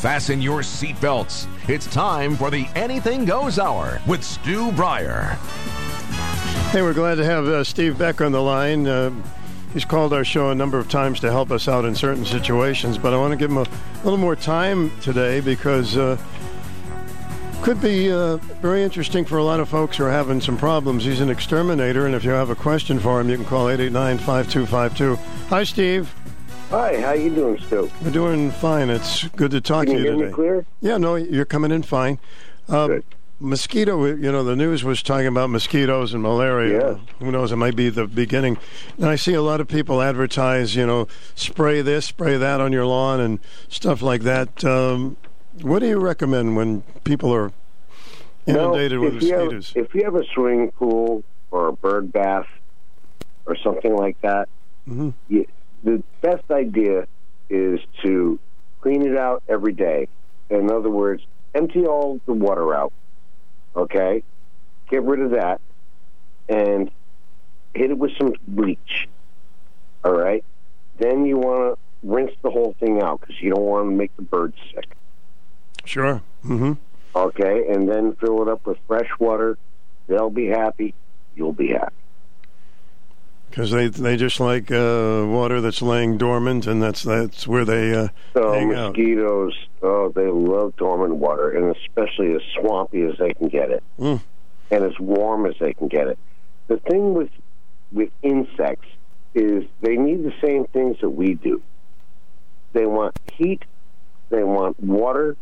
Fasten your seatbelts. It's time for the Anything Goes Hour with Stu Breyer. Hey, we're glad to have uh, Steve Beck on the line. Uh, he's called our show a number of times to help us out in certain situations, but I want to give him a little more time today because uh, could be uh, very interesting for a lot of folks who are having some problems. He's an exterminator, and if you have a question for him, you can call 889-5252. Hi, Steve. Hi, how you doing, Stu? We're doing fine. It's good to talk Can to you you today. clear? Yeah, no, you're coming in fine. Um, Good. mosquito, you know, the news was talking about mosquitoes and malaria. Who knows? It might be the beginning. And I see a lot of people advertise, you know, spray this, spray that on your lawn and stuff like that. Um, what do you recommend when people are inundated with you have- mosquitoes? if you have a swimming pool or a bird bath or something like that, Mhm. you, the best idea is to clean it out every day. In other words, empty all the water out. Okay, get rid of that and hit it with some bleach. All right. Then you want to rinse the whole thing out because you don't want to make the birds sick. Sure. hmm Okay, and then fill it up with fresh water. They'll be happy. You'll be happy. Because they they just like uh, water that's laying dormant, and that's that's where they uh, So hang out. mosquitoes, oh, they love dormant water, and especially as swampy as they can get it, Mm. and as warm as they can get it. The thing with with insects is they need the same things that we do. They want heat, they want water,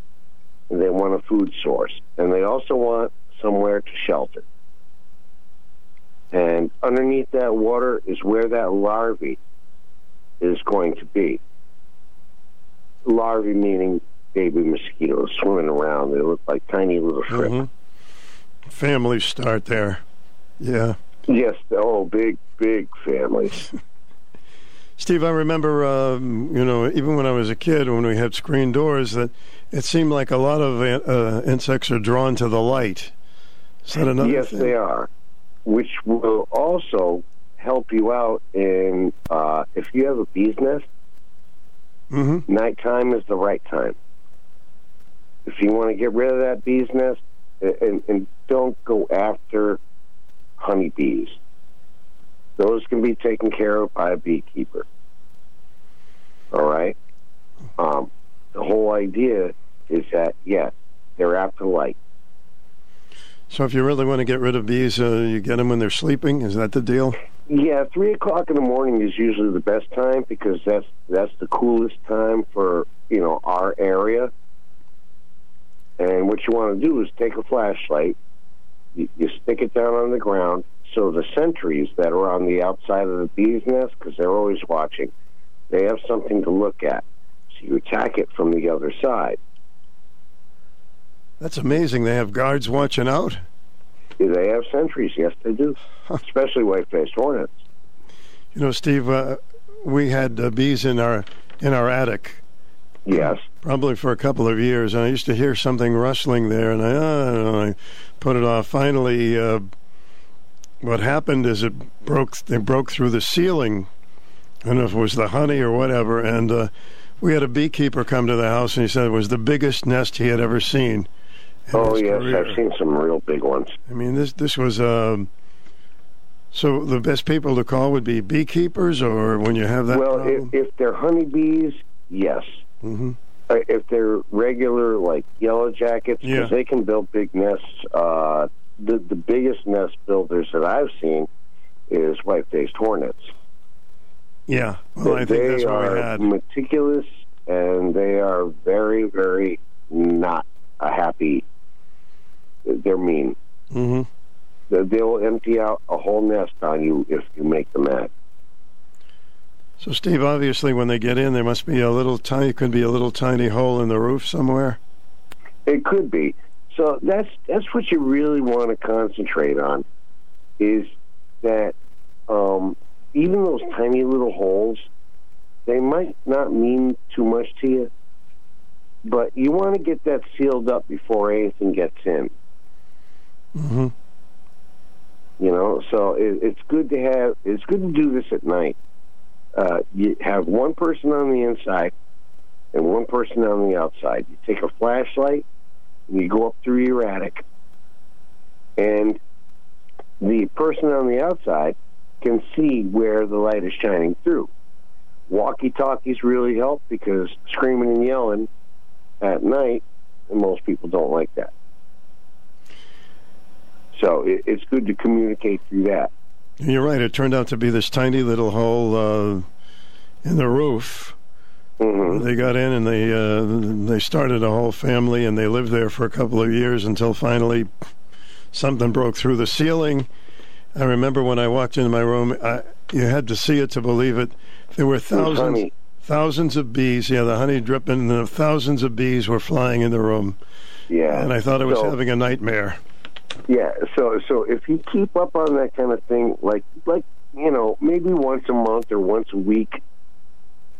and they want a food source, and they also want somewhere to shelter. And underneath that water is where that larvae is going to be. Larvae meaning baby mosquitoes swimming around. They look like tiny little shrimp. Mhm. Families start there. Yeah. Yes, oh, big, big families. Steve, I remember, um, you know, even when I was a kid, when we had screen doors, that it seemed like a lot of uh, insects are drawn to the light. Is that another yes, thing? they are, which will also help you out in uh, if you have a bee's nest. hmm Nighttime is the right time. If you want to get rid of that bee's nest, and, and don't go after honeybees. Those can be taken care of by a beekeeper. All right. Um, the whole idea is that yes, they're after light. So if you really want to get rid of bees, uh, you get them when they're sleeping. Is that the deal? Yeah, three o'clock in the morning is usually the best time because that's that's the coolest time for you know our area. And what you want to do is take a flashlight, you, you stick it down on the ground, so the sentries that are on the outside of the bee's nest, because they're always watching, they have something to look at. So you attack it from the other side. That's amazing. They have guards watching out. Do they have sentries? Yes, they do. Especially white-faced hornets. You know, Steve, uh, we had uh, bees in our in our attic. Yes. probably for a couple of years. And I used to hear something rustling there, and I, uh, I, don't know, I put it off. Finally, uh, what happened is it broke. They broke through the ceiling. I don't know if it was the honey or whatever. And uh, we had a beekeeper come to the house, and he said it was the biggest nest he had ever seen. Oh yes, career. I've seen some real big ones. I mean, this this was. Um, so the best people to call would be beekeepers, or when you have that well, if, if they're honeybees, yes. hmm Uh, If they're regular, like yellow jackets, because Yeah. they can build big nests. Uh, the the biggest nest builders that I've seen is white-faced hornets. Yeah, well, I think they that's what are we had. meticulous, and they are very, very not a happy. They're mean. hmm They- They'll empty out a whole nest on you if you make them mad. So, Steve, obviously, when they get in, there must be a little tiny, could be a little tiny hole in the roof somewhere. It could be. So that's that's what you really want to concentrate on, is that um, even those tiny little holes, they might not mean too much to you, but you want to get that sealed up before anything gets in. Hmm You know, so it, it's good to have. It's good to do this at night. Uh, you have one person on the inside, and one person on the outside. You take a flashlight and you go up through your attic, and the person on the outside can see where the light is shining through. Walkie talkies really help because screaming and yelling at night, and most people don't like that. So it, it's good to communicate through that. You're right. It turned out to be this tiny little hole uh, in the roof. Mm-hmm. They got in and they uh, they started a whole family and they lived there for a couple of years until finally something broke through the ceiling. I remember when I walked into my room, I, you had to see it to believe it. There were thousands, thousands of bees. Yeah, the honey dripping, and the thousands of bees were flying in the room, Yeah. and I thought I was So- having a nightmare. Yeah, so so if you keep up on that kind of thing, like like you know, maybe once a month or once a week,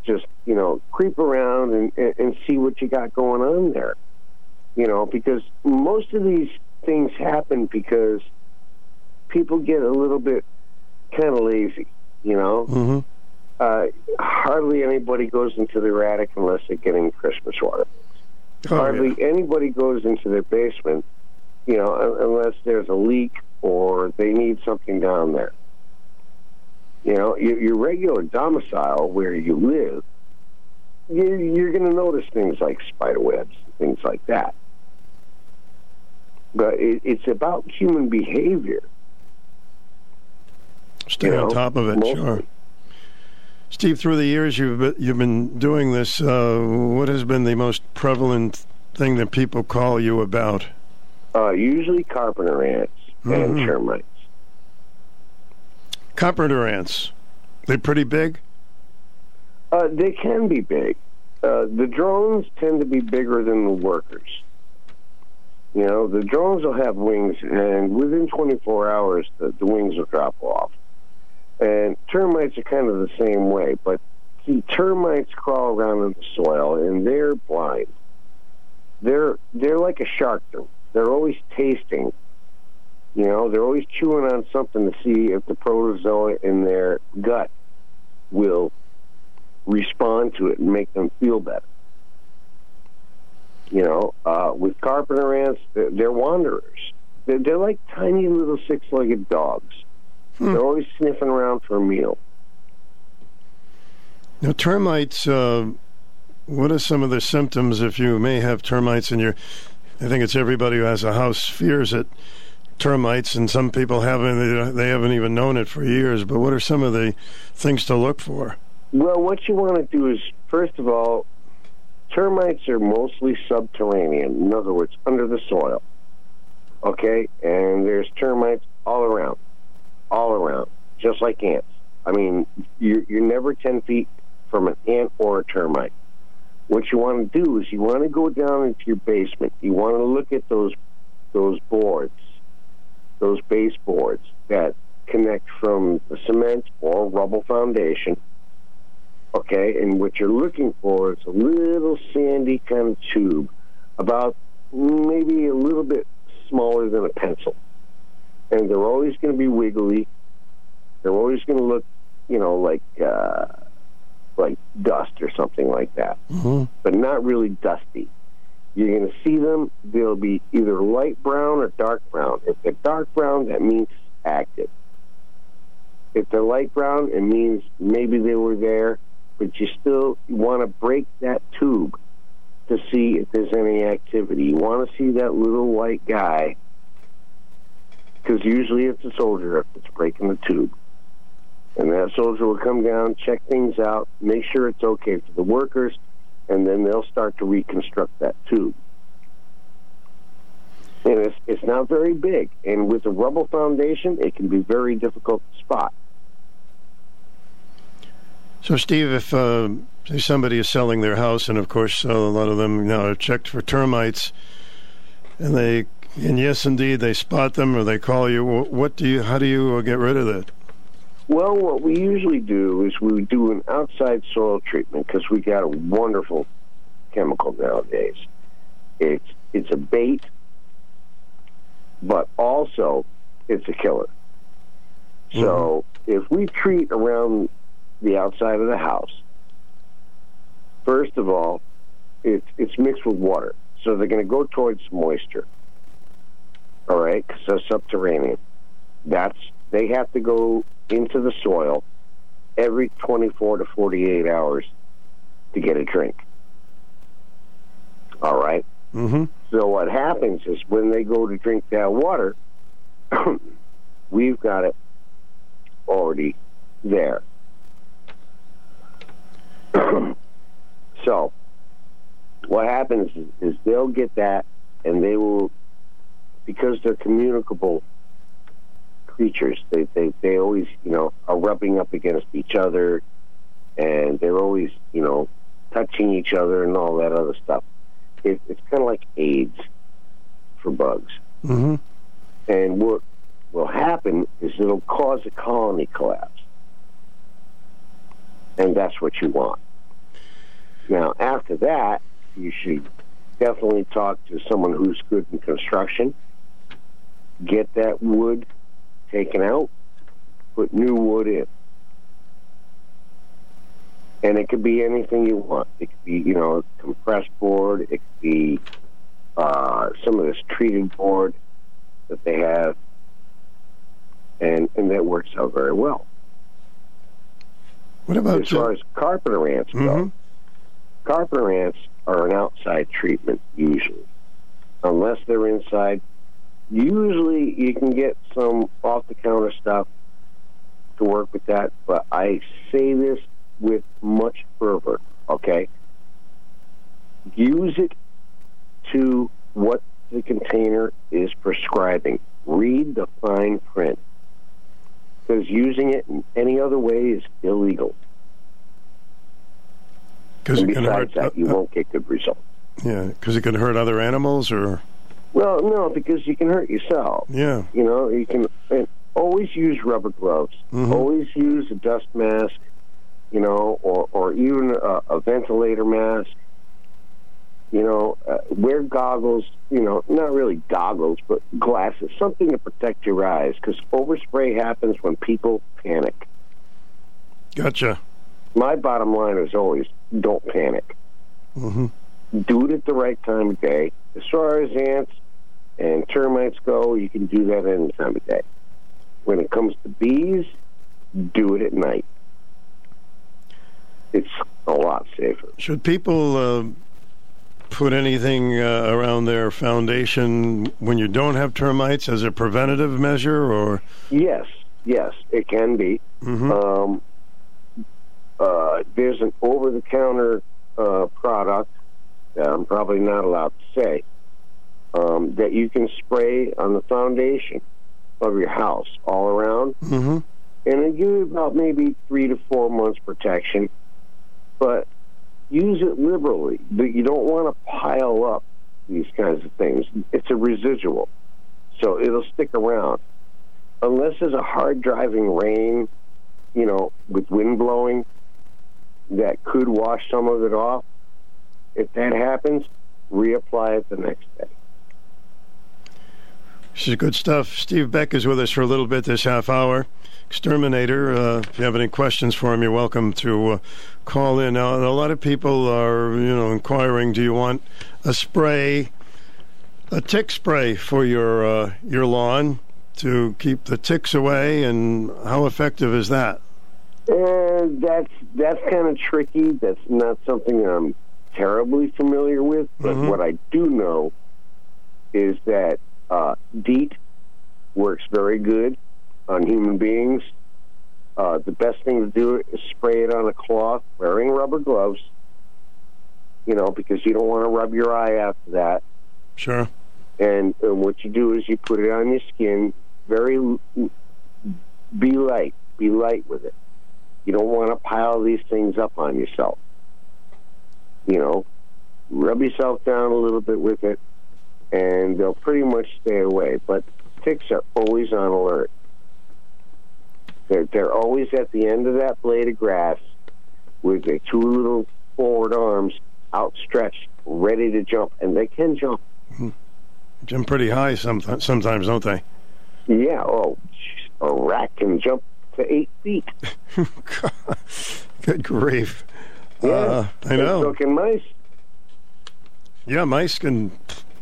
just you know, creep around and and, and see what you got going on there. You know, because most of these things happen because people get a little bit kind of lazy. You know, hmm uh, hardly anybody goes into their attic unless they're getting Christmas water Oh, hardly yeah. anybody goes into their basement, you know, unless there's a leak or they need something down there. You know, your, your regular domicile where you live, you're, you're going to notice things like spider webs things like that. But it, it's about human behavior. Stay you on know, top of it, mostly. sure. Steve, through the years you've been, you've been doing this, uh, what has been the most prevalent thing that people call you about? Uh, usually carpenter ants and Mhm. termites. Carpenter ants, they're pretty big? Uh, they can be big. Uh, the drones tend to be bigger than the workers. You know, the drones will have wings, and within 24 hours, the, the wings will drop off. And termites are kind of the same way, but see, termites crawl around in the soil, and they're blind. They're they're like a shark. They're, always tasting. You know, they're always chewing on something to see if the protozoa in their gut will respond to it and make them feel better. You know, uh, with carpenter ants, they're, they're wanderers. They're, they're like tiny little six-legged dogs. Hmm. They're always sniffing around for a meal. Now, termites, uh, what are some of the symptoms if you may have termites in your. I think it's everybody who has a house fears it, termites, and some people haven't, they haven't even known it for years. But what are some of the things to look for? Well, what you want to do is, first of all, termites are mostly subterranean. In other words, under the soil. Okay? And there's termites all around. All around. Just like ants. I mean, you're, you're never 10 feet from an ant or a termite. What you want to do is you want to go down into your basement. You want to look at those those boards, those baseboards that connect from the cement or rubble foundation okay? And what you're looking for is a little sandy kind of tube, about maybe a little bit smaller than a pencil. And they're always going to be wiggly. They're always going to look, you know, like uh, like dust or something like that, Mm-hmm. but not really dusty. You're going to see them. They'll be either light brown or dark brown. If they're dark brown, that means active. If they're light brown, it means maybe they were there, but you still want to break that tube to see if there's any activity. You want to see that little white guy because usually it's a soldier that's breaking the tube. And that soldier will come down, check things out, make sure it's okay for the workers, and then they'll start to reconstruct that tube. And it's, it's not very big. And with a rubble foundation, it can be very difficult to spot. So, Steve, if uh, somebody is selling their house, and of course uh, a lot of them now are checked for termites, and they, and yes, indeed, they spot them or they call you. What do you? How do you uh, get rid of it? Well, what we usually do is we do an outside soil treatment because we got a wonderful chemical nowadays. It's it's a bait, but also it's a killer. Mm-hmm. So if we treat around the outside of the house, first of all, it's it's mixed with water, so they're going to go towards moisture. All right, because they're subterranean. That's they have to go into the soil every 24 to 48 hours to get a drink. All right. Mm-hmm. So what happens is when they go to drink that water, we've got it already there. so what happens is, is they'll get that and they will because they're communicable creatures they, they they always you know are rubbing up against each other and they're always you know touching each other and all that other stuff it, it's kind of like AIDS for bugs. Mm-hmm. And what will happen is it'll cause a colony collapse. And that's what you want. Now, after that, you should definitely talk to someone who's good in construction. Get that wood taken out, put new wood in. And it could be anything you want. It could be, you know, compressed board. It could be uh, some of this treated board that they have, and and that works out very well. What about as far as carpenter ants go? Mhm. Carpenter ants are an outside treatment usually, unless they're inside. Usually, you can get some off the counter stuff to work with that, but I say this with much fervor. Okay, use it to what the container is prescribing. Read the fine print. Because using it in any other way is illegal. Because And it can besides hurt. that, you uh, won't get good results. yeah, because it can hurt other animals, or Well, no, because you can hurt yourself. yeah. You know, you can and always use rubber gloves. Mhm. Always use a dust mask. You know, or or even a, a ventilator mask. You know, uh, wear goggles. You know, not really goggles, but glasses, something to protect your eyes, because overspray happens when people panic. Gotcha. My bottom line is always don't panic. hmm do it at the right time of day. As far as ants and termites go, you can do that any time of day. When it comes to bees, do it at night. It's a lot safer. Should people uh, put anything uh, around their foundation when you don't have termites as a preventative measure, or Yes, yes, it can be. Mhm. Um, uh, there's an over-the-counter uh, product that I'm probably not allowed to say um, that you can spray on the foundation of your house all around, Mhm. and it gives you about maybe three to four months protection. But use it liberally. But you don't want to pile up these kinds of things. It's a residual, so it'll stick around unless there's a hard driving rain, you know, with wind blowing, that could wash some of it off. If that happens, reapply it the next day. This is good stuff. Steve Beck is with us for a little bit this half hour. Exterminator. Uh, if you have any questions for him, you're welcome to uh, call in. Now, a lot of people are, you know, inquiring: Do you want a spray, a tick spray for your uh, your lawn to keep the ticks away? And how effective is that? And that's that's kind of tricky. That's not something I'm terribly familiar with. But Mhm. what I do know is that uh, DEET works very good on human beings. Uh, the best thing to do is spray it on a cloth, wearing rubber gloves. You know, because you don't want to rub your eye after that. Sure. And, and what you do is you put it on your skin. Very be light. Be light with it. You don't want to pile these things up on yourself. You know, rub yourself down a little bit with it, and they'll pretty much stay away. But ticks are always on alert. They're they're always at the end of that blade of grass with their two little forward arms outstretched, ready to jump, and they can jump. Jump pretty high sometimes, sometimes don't they? Yeah. Oh, a rat can jump to eight feet. Good grief. Yeah. Uh, I know. So can mice. Yeah, mice can.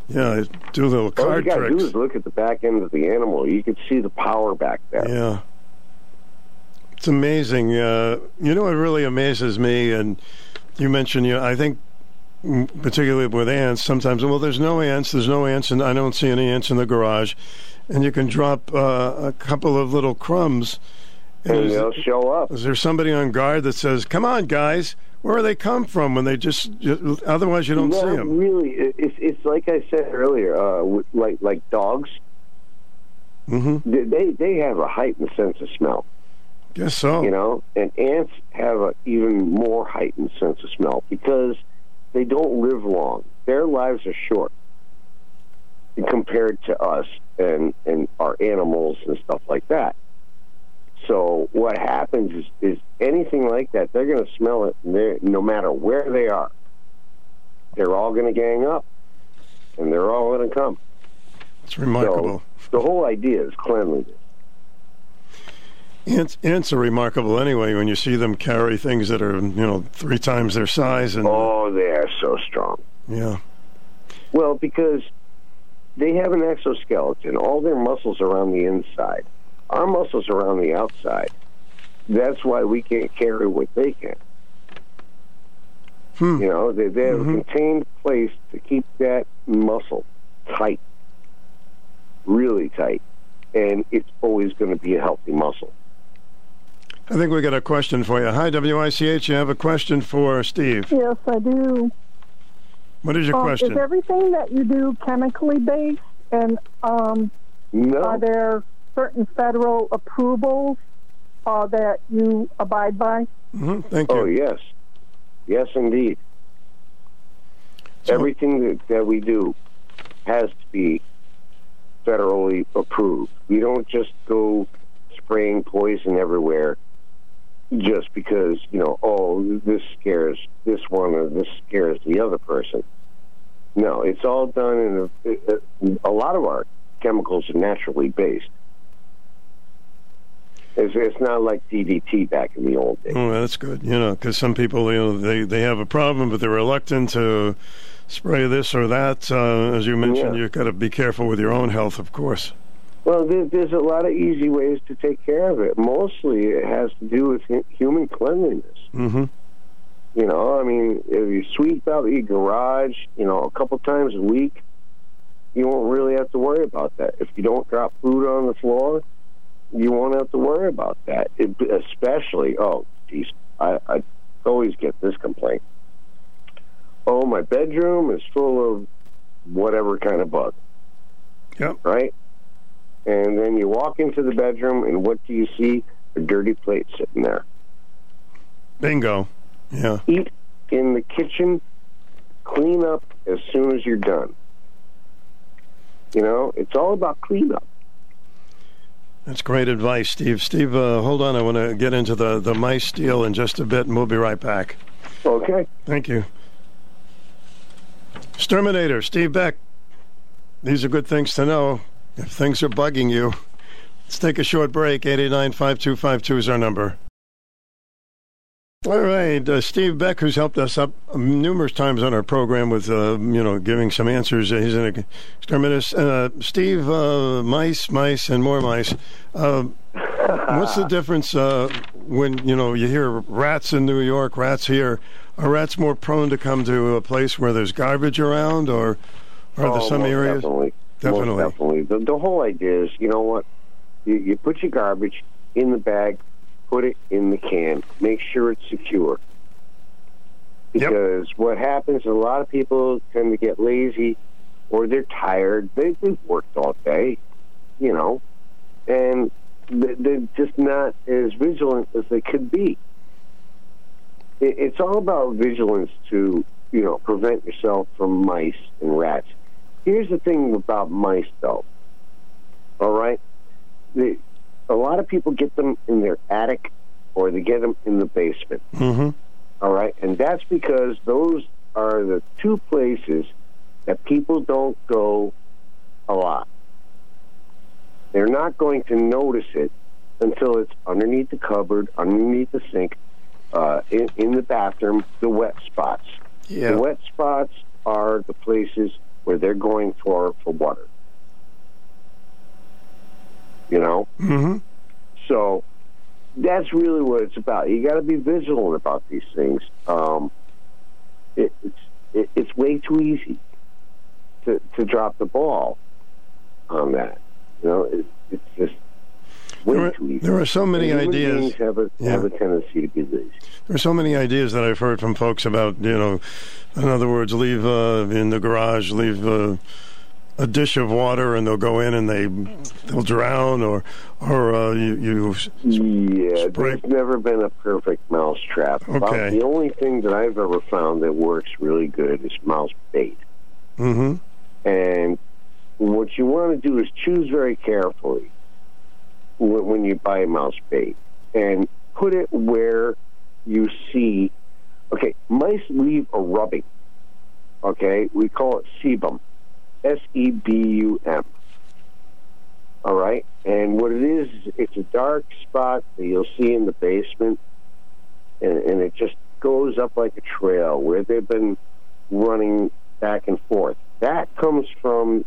Yeah, do little card All you got to do is look at the back end of the animal. You can see the power back there. Yeah. It's amazing. Uh, you know what really amazes me, and you mentioned, you know, I think particularly with ants, sometimes, well, there's no ants, there's no ants, and I don't see any ants in the garage. And you can drop uh, a couple of little crumbs. And is, they'll show up. is there somebody on guard that says, come on, guys, where do they come from when they just, you- otherwise you don't see them? really, it's it's like I said earlier. Uh, like like dogs, hmm they- they they have a heightened sense of smell. Guess so. You know, and ants have an even more heightened sense of smell because they don't live long. Their lives are short compared to us and and our animals and stuff like that. So what happens is, is anything like that, they're going to smell it, no matter where they are. They're all going to gang up, and they're all going to come. It's remarkable. So the whole idea is cleanliness. Ants, ants are remarkable anyway when you see them carry things that are, you know, three times their size. And Oh, they are so strong. yeah, Well, because they have an exoskeleton, all their muscles are on the inside. Our muscles are on the outside. That's why we can't carry what they can. Hmm. You know, they, they have Mhm. a contained place to keep that muscle tight, really tight, and it's always going to be a healthy muscle. I think we got a question for you. Hi, WICH. You have a question for Steve. Yes, I do. What is your Um, question? Is everything that you do chemically based, and um, No, are there certain federal approvals uh, that you abide by? hmm Thank you. Oh yes, yes indeed. So- Everything that, that we do has to be federally approved. We don't just go spraying poison everywhere just because you know oh this scares this one or this scares the other person. No, it's all done in a, a lot of our chemicals are naturally based. It's, it's not like DDT back in the old days. Oh, that's good. You know, because some people, you know, they, they have a problem, but they're reluctant to spray this or that. Uh, as you mentioned, Yeah. you've got to be careful with your own health, of course. Well, there, there's a lot of easy ways to take care of it. Mostly, it has to do with human cleanliness. hmm You know, I mean, if you sweep out your garage, you know, a couple times a week, you won't really have to worry about that. If you don't drop food on the floor, you won't have to worry about that. It, especially, oh, geez, I, I always get this complaint. Oh, my bedroom is full of whatever kind of bug. Yep. Right? And then you walk into the bedroom, and what do you see? A dirty plate sitting there. Bingo. Yeah. Eat in the kitchen, clean up as soon as you're done. You know, it's all about cleanup. That's great advice, Steve. Steve, uh, hold on. I want to get into the, the mice deal in just a bit, and we'll be right back. Okay? Thank you. Exterminator, Steve Beck. These are good things to know if things are bugging you. Let's take a short break. 889 5252 is our number. All right, uh, Steve Beck, who's helped us up numerous times on our program with, uh, you know, giving some answers. Uh, He's an exterminator. Uh, Steve, uh, mice, mice, and more mice. Uh, what's the difference uh, when you know you hear rats in New York, rats here? Are rats more prone to come to a place where there's garbage around, or are there Oh, some areas? Definitely. Definitely. Definitely. The, the whole idea is, you know what? You, you put your garbage in the bag, put it in the can, make sure it's secure. Yep. Because what happens, a lot of people tend to get lazy or they're tired. They, they've worked all day, you know, and they- they're just not as vigilant as they could be. It's all about vigilance to, you know, prevent yourself from mice and rats. Here's the thing about mice, though. All right, the, a lot of people get them in their attic or they get them in the basement. Mm-hmm. All right, and that's because those are the two places that people don't go a lot. They're not going to notice it until it's underneath the cupboard, underneath the sink, uh, in, in the bathroom, the wet spots. Yeah. The wet spots are the places where they're going for for water. You know, Mm-hmm. so that's really what it's about. You got to be vigilant about these things. Um, it, it's it, it's way too easy to to drop the ball on that. You know, it, it's just way There are- too easy. there are so many ideas. have a Yeah. have a tendency to be lazy. There's so many ideas that I've heard from folks about, you know, in other words, leave uh, in the garage, leave uh, a dish of water, and they'll go in and they they'll drown, or or uh, you, you Yeah, Spray- there's never been a perfect mouse trap. About Okay. the only thing that I've ever found that works really good is mouse bait. mm-hmm. And what you want to do is choose very carefully when you buy mouse bait and put it where you see. Okay, mice leave a rubbing. Okay, we call it sebum, S E B U M. All right, and what it is, it's a dark spot that you'll see in the basement, and, and it just goes up like a trail where they've been running back and forth. That comes from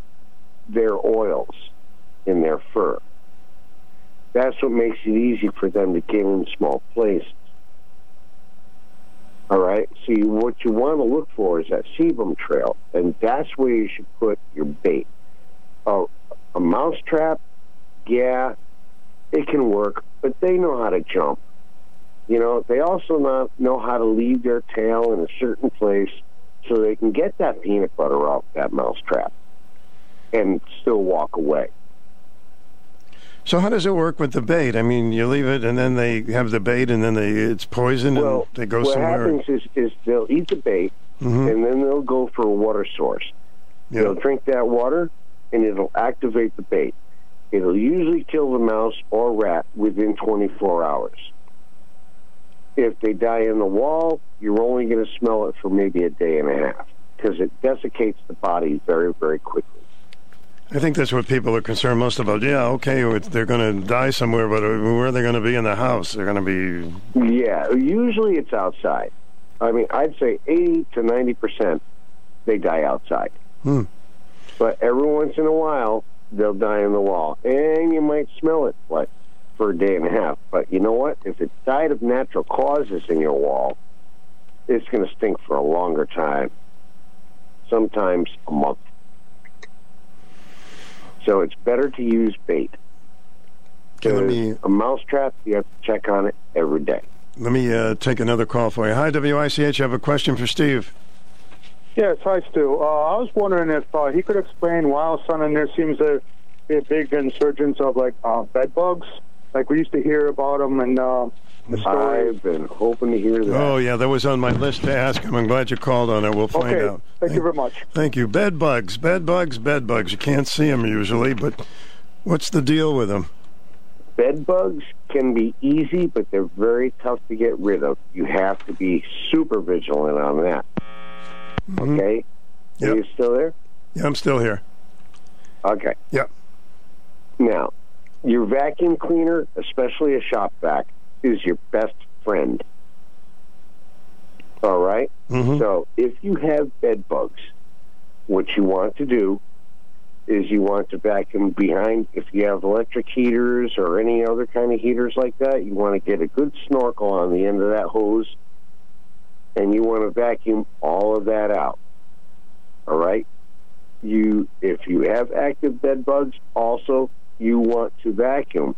their oils in their fur. That's what makes it easy for them to get in small places. All right. You, what you want to look for is that sebum trail, and that's where you should put your bait. Uh, a mouse trap, yeah, it can work, but they know how to jump. You know, they also not know how to leave their tail in a certain place so they can get that peanut butter off that mouse trap and still walk away. So how does it work with the bait? I mean, you leave it, and then they have the bait, and then they it's poison, Well, and they go what somewhere. happens is, is they'll eat the bait Mhm. and then they'll go for a water source. Yeah. They'll drink that water and it'll activate the bait. It'll usually kill the mouse or rat within 24 hours. If they die in the wall, you're only going to smell it for maybe a day and a half because it desiccates the body very, very quickly. I think that's what people are concerned most about. Yeah, okay, they're going to die somewhere, but uh, where are they going to be in the house? They're going to be. Yeah, usually it's outside. I mean, I'd say 80 to 90 percent they die outside. Hmm. But every once in a while, they'll die in the wall, and you might smell it like for a day and a half. But you know what? If it died of natural causes in your wall, it's going to stink for a longer time, sometimes a month. So it's better to use bait. Okay, let me A mouse trap, you have to check on it every day. let me uh, take another call for you. Hi, WICH. I have a question for Steve. Yes, hi, Stu. Uh, I was wondering if uh, he could explain why all of a sudden there seems to be a big insurgence of like uh, bed bugs. Like we used to hear about them and uh, the. I've been hoping to hear that. Oh, yeah, that was on my list to ask him. I'm glad you called on it. We'll find Okay, out. thank you very much. Thank you. Bed bugs, bed bugs, bed bugs. You can't see them usually, but what's the deal with them? Bed bugs can be easy, but they're very tough to get rid of. You have to be super vigilant on that. Mm-hmm. Okay? Yep. Are you still there? Yeah, I'm still here. Okay. Yep. Now, your vacuum cleaner, especially a shop vac, is your best friend. All right? Mhm. So if you have bed bugs, what you want to do is you want to vacuum behind, if you have electric heaters or any other kind of heaters like that, you want to get a good snorkel on the end of that hose and you want to vacuum all of that out. All right? You if you have active bed bugs, also you want to vacuum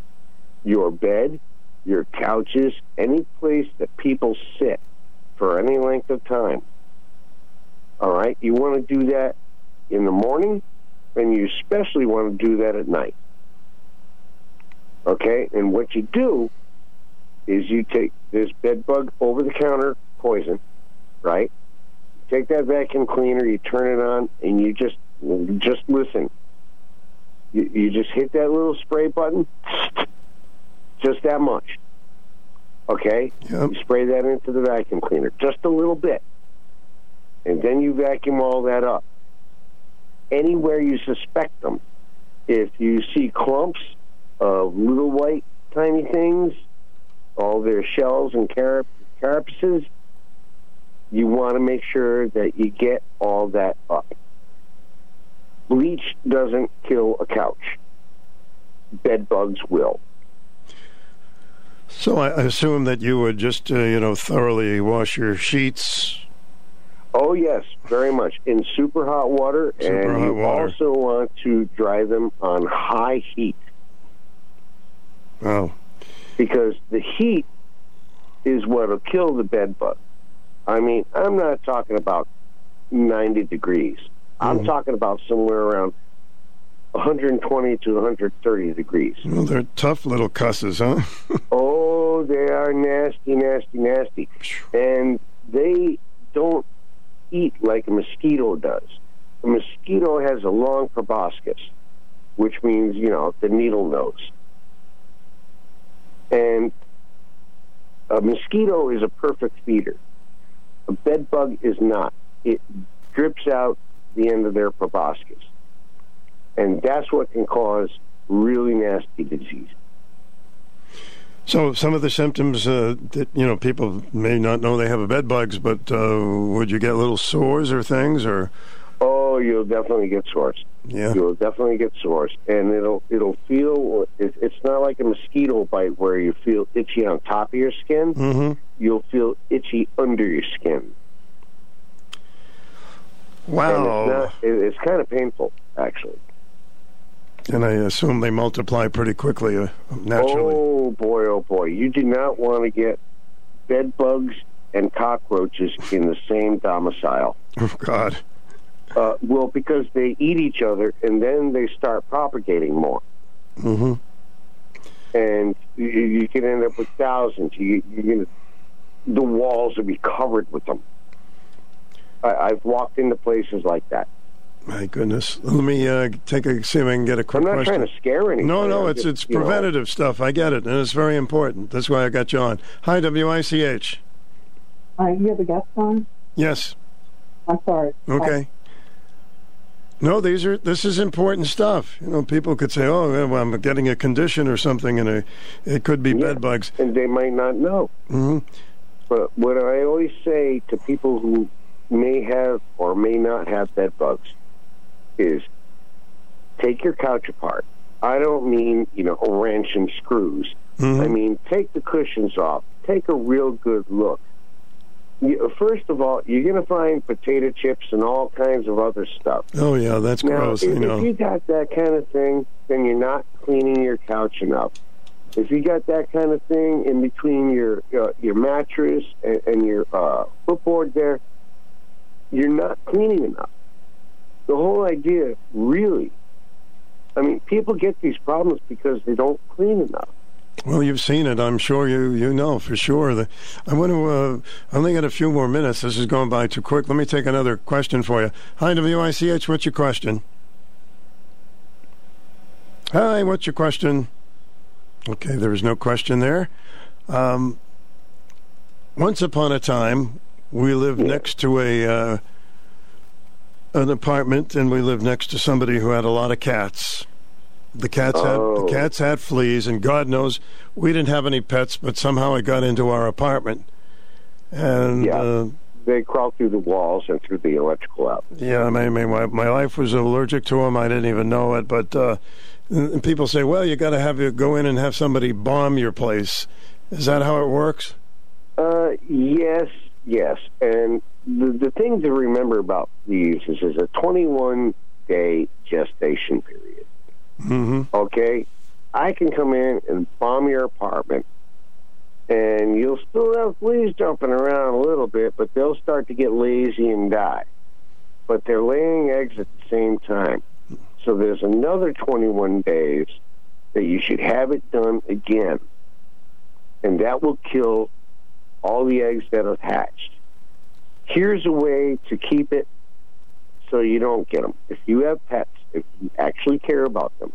your bed, your couches, any place that people sit for any length of time. All right? You want to do that in the morning and you especially want to do that at night. Okay? And what you do is you take this bed bug over the counter poison, right? Take that vacuum cleaner, you turn it on, and you just just listen. You, you just hit that little spray button, just that much. Okay? Yep. You spray that into the vacuum cleaner, just a little bit. And then you vacuum all that up. Anywhere you suspect them. If you see clumps of little white tiny things, all their shells and carap- carapaces, you want to make sure that you get all that up. Bleach doesn't kill a couch. Bed bugs will. So I assume that you would just, uh, you know, thoroughly wash your sheets. Oh yes, very much in super hot water, Super and hot you water. also want to dry them on high heat Oh, because the heat is what'll kill the bed bug. I mean, I'm not talking about 90 degrees. I'm Mhm. talking about somewhere around 120 to 130 degrees. well, they're tough little cusses, huh? Oh, they are nasty, nasty, nasty. And they don't eat like a mosquito does. A mosquito has a long proboscis, which means, you know, the needle nose. And a mosquito is a perfect feeder. A bed bug is not. It drips out the end of their proboscis. And that's what can cause really nasty disease. So some of the symptoms uh, that you know people may not know they have a bed bugs, but uh, would you get little sores or things, or Oh, you'll definitely get sores. yeah, You'll definitely get sores, and it'll it'll feel. It, it's not like a mosquito bite where you feel itchy on top of your skin. mm-hmm. You'll feel itchy under your skin, and wow. it's not. It, it's kind of painful, actually. And I assume they multiply pretty quickly, uh, naturally. Oh boy, oh boy! You do not want to get bed bugs and cockroaches in the same domicile. Oh, God. Uh, well, because they eat each other, and then they start propagating more. Mm-hmm. and you, you can end up with thousands. You, you're gonna, the walls will be covered with them. I, I've walked into places like that. My goodness. Let me uh, take a see if I can get a quick I'm not question. trying to scare anyone. no, no, I'm it's just, it's you know, preventative stuff. I get it, and it's very important. That's why I got you on. Hi, WICH. Uh, you have a guest on? Yes. I'm sorry. Okay. No, these are this is important stuff. You know, people could say, "Oh, well, I'm getting a condition or something," and a, it could be Yeah. bed bugs. and they might not know. hmm But what I always say to people who may have or may not have bed bugs is take your couch apart. I don't mean, you know, a wrench and screws. hmm I mean, take the cushions off. Take a real good look. You, first of all, you're going to find potato chips and all kinds of other stuff. Oh yeah, that's Now, gross. if, You if you got that kind of thing, then you're not cleaning your couch enough. If you got that kind of thing in between your uh, your mattress and, and your uh, footboard there, you're not cleaning enough. The whole idea, really, I mean, people get these problems because they don't clean enough. Well, you've seen it. I'm sure you you know for sure. The, I want to. Uh, I only got a few more minutes. This is going by too quick. Let me take another question for you. Hi, WICH. What's your question? Hi, what's your question? Okay, there was no question there. Um, once upon a time, we lived next to a uh, an apartment, and we lived next to somebody who had a lot of cats. The cats had Oh. the cats had fleas, and God knows we didn't have any pets, but somehow it got into our apartment. And Yeah. uh, They crawl through the walls and through the electrical out. yeah, I mean, my my wife was allergic to them. I didn't even know it, but uh, people say, well, you got to have you go in and have somebody bomb your place. Is that how it works? Uh, yes, yes. And the, the thing to remember about these is there's a 21 day gestation period. Mm-hmm. Okay? I can come in and bomb your apartment, and you'll still have fleas jumping around a little bit, but they'll start to get lazy and die. But they're laying eggs at the same time. So there's another 21 days that you should have it done again. And that will kill all the eggs that have hatched. Here's a way to keep it so you don't get them. If you have pets, if you actually care about them,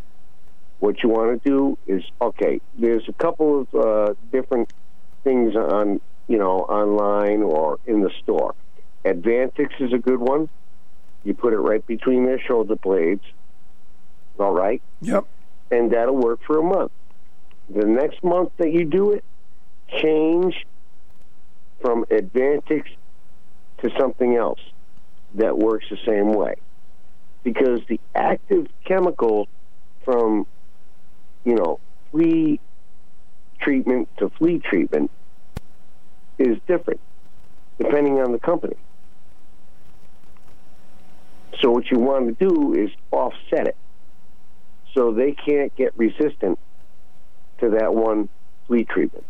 what you want to do is okay. There's a couple of uh, different things on you know online or in the store. Advantix is a good one. You put it right between their shoulder blades. All right Yep. and that'll work for a month. The next month that you do it, change from Advantix to something else that works the same way. Because the active chemical from, you know, flea treatment to flea treatment is different depending on the company. So what you want to do is offset it so they can't get resistant to that one flea treatment.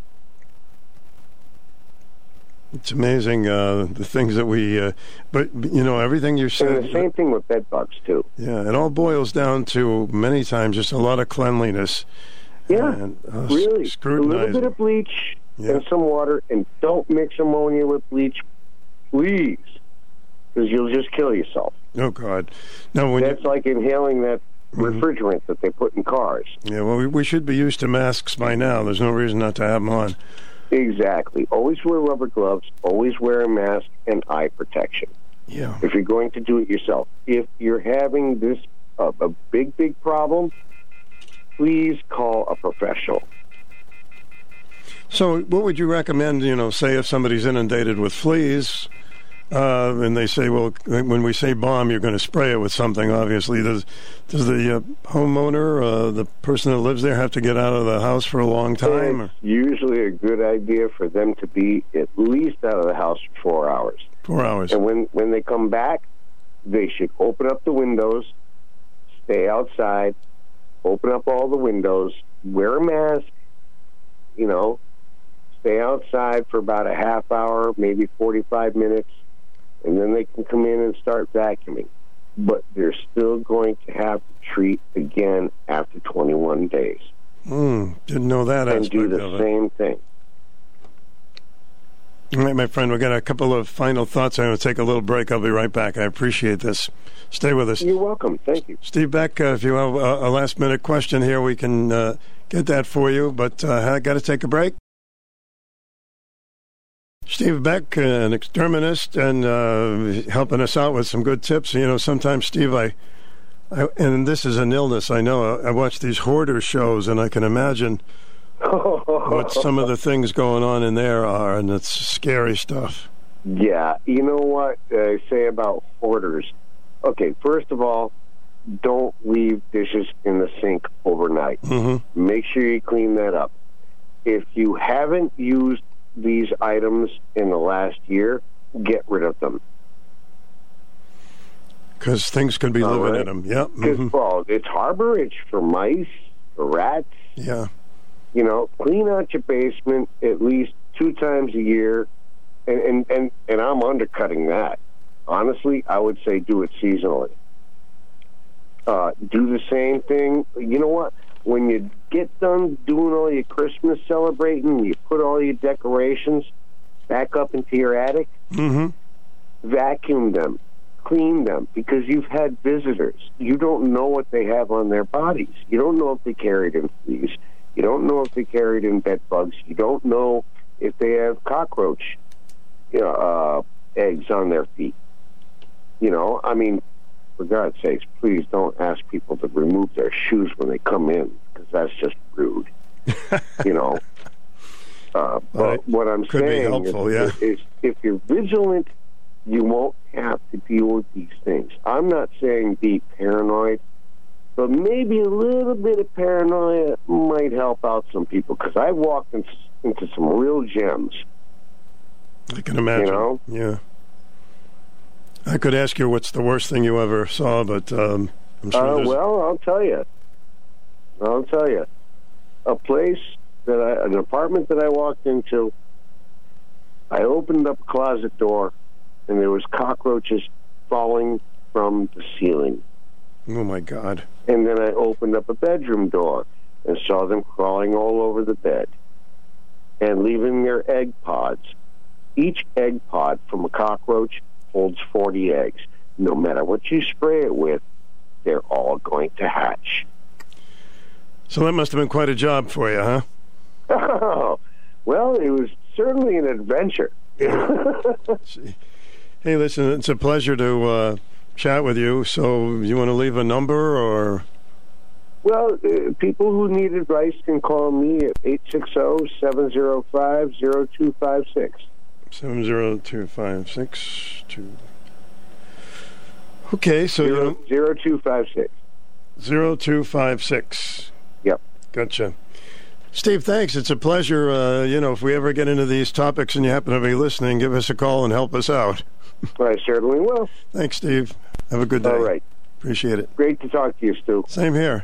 It's amazing uh, the things that we, uh, but you know everything you said. And the same thing with bed bugs too. Yeah, it all boils down to many times just a lot of cleanliness. Yeah, and, uh, really. A little bit of bleach Yeah. and some water, and don't mix ammonia with bleach, please, because you'll just kill yourself. Oh God! No, when That's like inhaling that Mm-hmm. refrigerant that they put in cars. yeah, well, we, we should be used to masks by now. There's no reason not to have them on. Exactly. Always wear rubber gloves. Always wear a mask and eye protection. Yeah. If you're going to do it yourself, if you're having this uh, a big big problem, please call a professional. So, what would you recommend? You know, say if somebody's inundated with fleas, uh, and they say, well, when we say bomb, you're going to spray it with something. Obviously, does does the uh, homeowner, uh, the person that lives there, have to get out of the house for a long time? It's usually a good idea for them to be at least out of the house for four hours. four hours. And when when they come back, they should open up the windows, stay outside, open up all the windows, wear a mask, you know, stay outside for about a half hour, maybe 45 minutes, and then they can come in and start vacuuming. But they're still going to have to treat again after 21 days Hmm, didn't know that and do the same thing. All right, my friend, we've got a couple of final thoughts. I'm going to take a little break. I'll be right back. I appreciate this. Stay with us. You're welcome. Thank you. Steve Beck, uh, if you have a, a last minute question here, we can uh, get that for you, but uh, I got to take a break. Steve Beck, uh, an exterminist, and uh, helping us out with some good tips. You know, sometimes, Steve, I, I and this is an illness, I know. I watch these hoarder shows, and I can imagine what some of the things going on in there are, and it's scary stuff. Yeah, you know what I say about hoarders? Okay, first of all, don't leave dishes in the sink overnight. hmm Make sure you clean that up. If you haven't used these items in the last year, get rid of them. Because things can be All living right. in them. Yep. Because, hmm well, it's harborage for mice, for rats. Yeah. You know, clean out your basement at least two times a year, and and and, and I'm undercutting that. Honestly, I would say do it seasonally. Uh, do the same thing. You know what? When you get done doing all your Christmas celebrating, you put all your decorations back up into your attic, hmm vacuum them, clean them, because you've had visitors. You don't know what they have on their bodies. You don't know if they carried in fleas. You don't know if they carried in bed bugs. You don't know if they have cockroach you know, uh, eggs on their feet. You know, I mean, for God's sakes, please don't ask people to remove their shoes when they come in, because that's just rude. you know. Uh, but Right. what I'm Could saying helpful, is, yeah. is if you're vigilant, you won't have to deal with these things. I'm not saying be paranoid, but maybe a little bit of paranoia might help out some people because I walked in, into some real gems. I can imagine. You know? Yeah. I could ask you what's the worst thing you ever saw, but um, I'm sure Uh, well, I'll tell you. I'll tell you. A place that I, an apartment that I walked into, I opened up a closet door, and there was cockroaches falling from the ceiling. oh my God! And then I opened up a bedroom door and saw them crawling all over the bed and leaving their egg pods. Each egg pod from a cockroach holds 40 eggs. No matter what you spray it with, they're all going to hatch. So that must have been quite a job for you, huh? Oh, well, it was certainly an adventure. Hey, listen, it's a pleasure to uh, chat with you. So, you want to leave a number or? well, uh, people who need advice can call me at 860 705 0256. Seven zero two five six two. Okay, so you Zero, know, zero two five six. zero two five six. Yep. Gotcha. Steve, thanks. It's a pleasure. Uh, you know, if we ever get into these topics and you happen to be listening, give us a call and help us out. I certainly will. Thanks, Steve. Have a good day. All right. Appreciate it. Great to talk to you, Stu. Same here.